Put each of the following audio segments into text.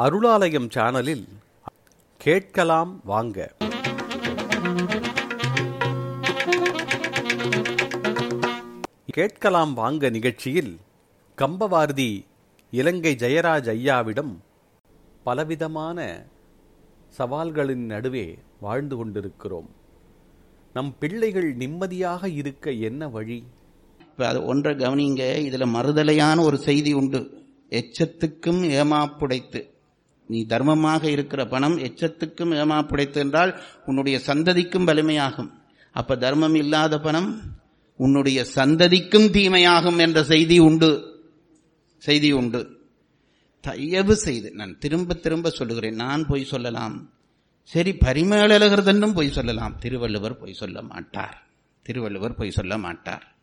அருளாலயம் சேனலில் கேட்கலாம் வாங்க. கேட்கலாம் வாங்க நிகழ்ச்சியில் கம்பவாரதி இலங்கை ஜெயராஜ் ஐயாவிடம் பலவிதமான சவால்களின் நடுவே வாழ்ந்து கொண்டிருக்கிறோம். நம் பிள்ளைகள் நிம்மதியாக இருக்க என்ன வழி? இப்போ அது ஒன்றை கவனிங்க இதில் மறுதலையான ஒரு செய்தி உண்டு. எச்சத்துக்கும் ஏமாப்புடைத்து. நீ தர்மமாக இருக்கிற பணம் எச்சத்துக்கும் ஏமாப்புடைத்து என்றால் உன்னுடைய சந்ததிக்கும் வலிமையாகும். அப்ப தர்மம் இல்லாத பணம் உன்னுடைய சந்ததிக்கும் தீமையாகும் என்ற செய்தி உண்டு. செய்தி உண்டு. தயவு செய்து நான் திரும்ப திரும்ப சொல்லுகிறேன் நான் பொய் சொல்லலாம். சரி பரிமேலழகர்தன்னும் பொய் சொல்லலாம். திருவள்ளுவர் பொய் சொல்ல மாட்டார். திருவள்ளுவர் பொய் சொல்ல மாட்டார்.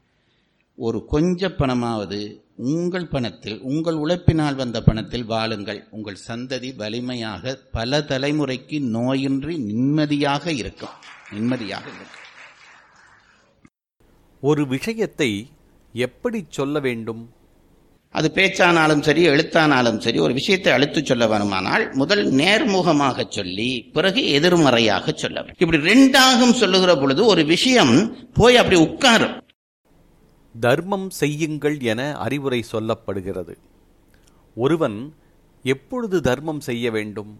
ஒரு கொஞ்ச பணமாவது உங்கள் பணத்தில் உங்கள் உழைப்பினால் வந்த பணத்தில் வாழுங்கள். உங்கள் சந்ததி வலிமையாக பல தலைமுறைக்கு நோயின்றி நிம்மதியாக இருக்கும். நிம்மதியாக இருக்கும். ஒரு விஷயத்தை எப்படி சொல்ல வேண்டும்? அது பேச்சானாலும் சரி எழுத்தானாலும் சரி ஒரு விஷயத்தை அழுத்து சொல்ல வேணுமானால் முதல் நேர்முகமாக சொல்லி பிறகு எதிர்மறையாக சொல்ல இப்படி ரெண்டாகும் சொல்லுகிற பொழுது ஒரு விஷயம் போய் அப்படி உட்காரும். தர்மம் செய்யுங்கள் என அறிவுரை சொல்லப்படுகிறது. ஒருவன் எப்பொழுது தர்மம் செய்ய வேண்டும்?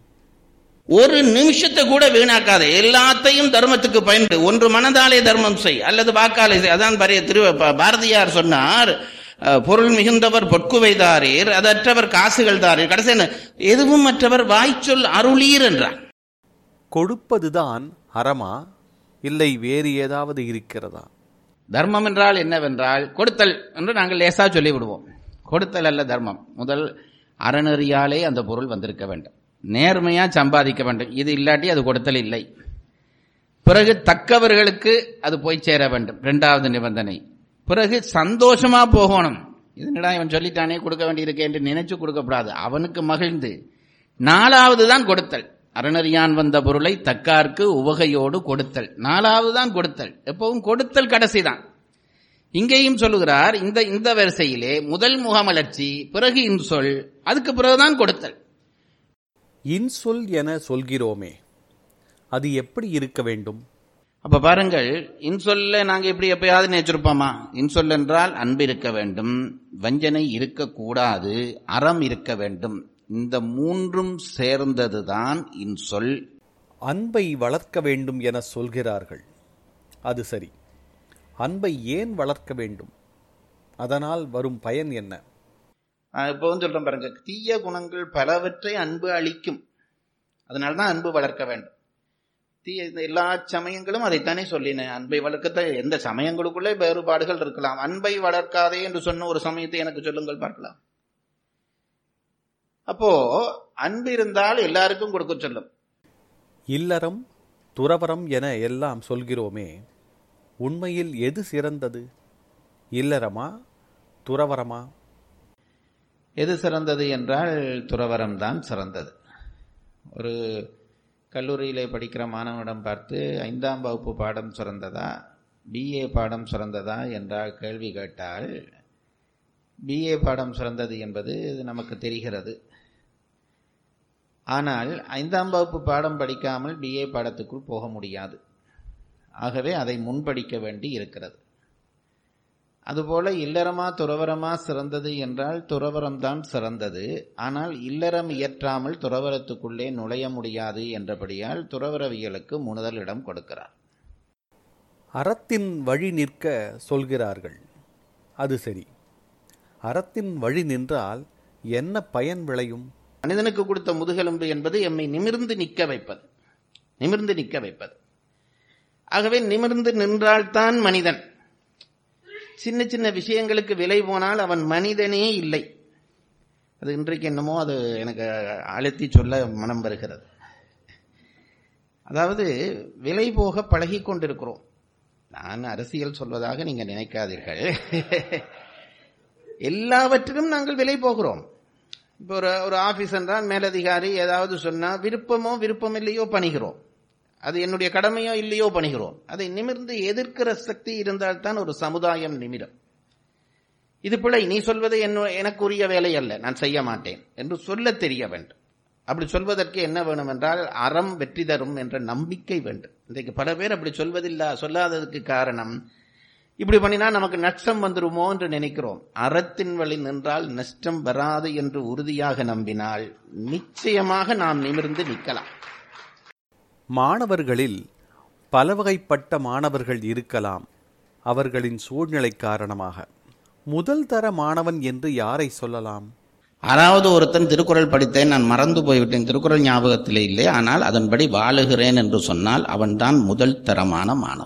ஒரு நிமிஷத்தை கூட வீணாக்காத. எல்லாத்தையும் தர்மத்துக்கு பயன்படு. ஒன்று மனதாலே தர்மம் செய் அல்லது வாக்காலே செய். அதான் பரிய திரு பாரதியார் சொன்னார் பொருள் மிகுந்தவர் பொற்குவைதாரீர் அதற்றவர் காசுகள் தாரீர். கடைசி? எதுவும் மற்றவர் வாய்ச்சொல் அருளீர் என்றார். கொடுப்பதுதான் அறமா? இல்லை வேறு ஏதாவது இருக்கிறதா? தர்மம் என்றால் என்னவென்றால் கொடுத்தல் என்று நாங்கள் லேசாக சொல்லிவிடுவோம். கொடுத்தல் அல்ல தர்மம். முதல் அறநெறியாலே அந்த பொருள் வந்திருக்க வேண்டும். நேர்மையாக சம்பாதிக்க வேண்டும். இது இல்லாட்டி அது கொடுத்தல் இல்லை. பிறகு தக்கவர்களுக்கு அது போய் சேர வேண்டும். ரெண்டாவது நிபந்தனை. பிறகு சந்தோஷமா போகணும். இதனடா இவன் சொல்லிட்டானே கொடுக்க வேண்டியிருக்கேன் என்று நினைச்சு கொடுக்கக்கூடாது அவனுக்கு மகிழ்ந்து. நாலாவது தான் கொடுத்தல். அறநறியான் வந்த பொருளை தக்கார்க்கு உவகையோடு கொடுத்தல். நாலாவது தான் கொடுத்தல். எப்பவும் கொடுத்தல் கடைசிதான். இங்கேயும் சொல்லுகிறார் இந்த இந்த வரிசையிலே முதல் முகமலர்ச்சி பிறகு இன்சொல் அதுக்கு பிறகுதான் கொடுத்தல். இன்சொல் என சொல்கிறோமே அது எப்படி இருக்க வேண்டும்? அப்ப பாருங்கள் இன்சொல்ல நாங்க எப்படி எப்பயாவது நினைச்சிருப்போமா? இன்சொல் என்றால் அன்பு இருக்க வேண்டும் வஞ்சனை இருக்கக்கூடாது அறம் இருக்க வேண்டும். இந்த மூன்றும் சேர்ந்ததுதான் இன்சொல். அன்பை வளர்க்க வேண்டும் என சொல்கிறார்கள். அது சரி. அன்பை ஏன் வளர்க்க வேண்டும்? அதனால் வரும் பயன் என்ன? இப்பவும் சொல்றேன் பாருங்க. தீய குணங்கள் பலவற்றை அன்பு அளிக்கும். அதனால்தான் அன்பு வளர்க்க வேண்டும். தீய எல்லா சமயங்களும் அதைத்தானே சொல்லினேன் அன்பை வளர்க்கத்த எந்த சமயங்களுக்குள்ளே வேறுபாடுகள் இருக்கலாம். அன்பை வளர்க்காதே என்று சொன்ன ஒரு சமயத்தை எனக்கு சொல்லுங்கள் பார்க்கலாம். அப்போ அன்பு இருந்தால் எல்லாருக்கும் கொடுக்க சொல்லும். இல்லறம் துறவரம் என எல்லாம் சொல்கிறோமே உண்மையில் எது சிறந்தது? இல்லறமா துறவரமா எது சிறந்தது என்றால் துறவரம் தான் சிறந்தது. ஒரு கல்லூரியிலே படிக்கிற மாணவனிடம் பார்த்து ஐந்தாம் வகுப்பு பாடம் சிறந்ததா? பிஏ பாடம் சிறந்ததா? என்றால் கேள்வி கேட்டால் பிஏ பாடம் சிறந்தது என்பது நமக்கு தெரிகிறது. ஆனால் ஐந்தாம் வகுப்பு பாடம் படிக்காமல் பிஏ பாடத்துக்குள் போக முடியாது. ஆகவே அதை முன்படிக்க வேண்டி இருக்கிறது. அதுபோல இல்லறமா துறவரமா சிறந்தது என்றால் துறவரம் தான் சிறந்தது. ஆனால் இல்லறம் இயற்றாமல் துறவரத்துக்குள்ளே நுழைய முடியாது என்றபடியால் துறவரவியலுக்கு முதலிடம் கொடுக்கிறார். அறத்தின் வழி நிற்க சொல்கிறார்கள். அது சரி. அறத்தின் வழி நின்றால் என்ன பயன் விளையும்? மனிதனுக்கு கொடுத்த முதுகெலும்பு என்பது எம்மை நிமிர்ந்து நிற்க வைப்பது. நிமிர்ந்து நிற்க வைப்பது. ஆகவே நிமிர்ந்து நின்றால்தான் மனிதன். சின்ன சின்ன விஷயங்களுக்கு விலை போனால் அவன் மனிதனே இல்லை. அது இன்றைக்கு என்னமோ அது எனக்கு அழுத்தி சொல்ல மனம் வருகிறது. அதாவது விலை போக பழகி கொண்டிருக்கிறோம். நான் அரசியல் சொல்வதாக நீங்கள் நினைக்காதீர்கள். எல்லாவற்றிலும் நாங்கள் விலை போகிறோம். இப்போ ஒரு ஒரு ஆபீஸ் என்றால் மேலதிகாரி ஏதாவது சொன்னா விருப்பமோ விருப்பம் இல்லையோ பணிகிறோம். அது என்னுடைய கடமையோ இல்லையோ பணிகிறோம். அதை நிமிர்ந்து எதிர்க்கிற சக்தி இருந்தால்தான் ஒரு சமுதாயம் நிமிடம் இது பிள்ளை நீ சொல்வது என்ன எனக்குரிய வேலை அல்ல. நான் செய்ய மாட்டேன் என்று சொல்ல தெரிய வேண்டும். அப்படி சொல்வதற்கு என்ன வேணும் என்றால் அறம் வெற்றி தரும் என்ற நம்பிக்கை வேண்டும். இன்றைக்கு பல பேர் அப்படி சொல்வதில்லை சொல்லாததுக்கு காரணம் இப்படி பண்ணினா நமக்கு நஷ்டம் வந்துருமோ என்று நினைக்கிறோம். அறத்தின் வழி நின்றால் நஷ்டம் வராது என்று உறுதியாக நம்பினால் நிச்சயமாக நாம் நிமிர்ந்து நிற்கலாம். மாணவர்களில் பலவகைப்பட்ட மாணவர்கள் இருக்கலாம். அவர்களின் சூழ்நிலை காரணமாக. முதல் தர மாணவன் என்று யாரை சொல்லலாம்? யாராவது ஒருத்தன் திருக்குறள் படித்தேன் நான் மறந்து போய்விட்டேன். திருக்குறள் ஞாபகத்திலே இல்லை. ஆனால் அதன்படி வாழுகிறேன் என்று சொன்னால் அவன்தான் முதல் தரமான மாணவன்.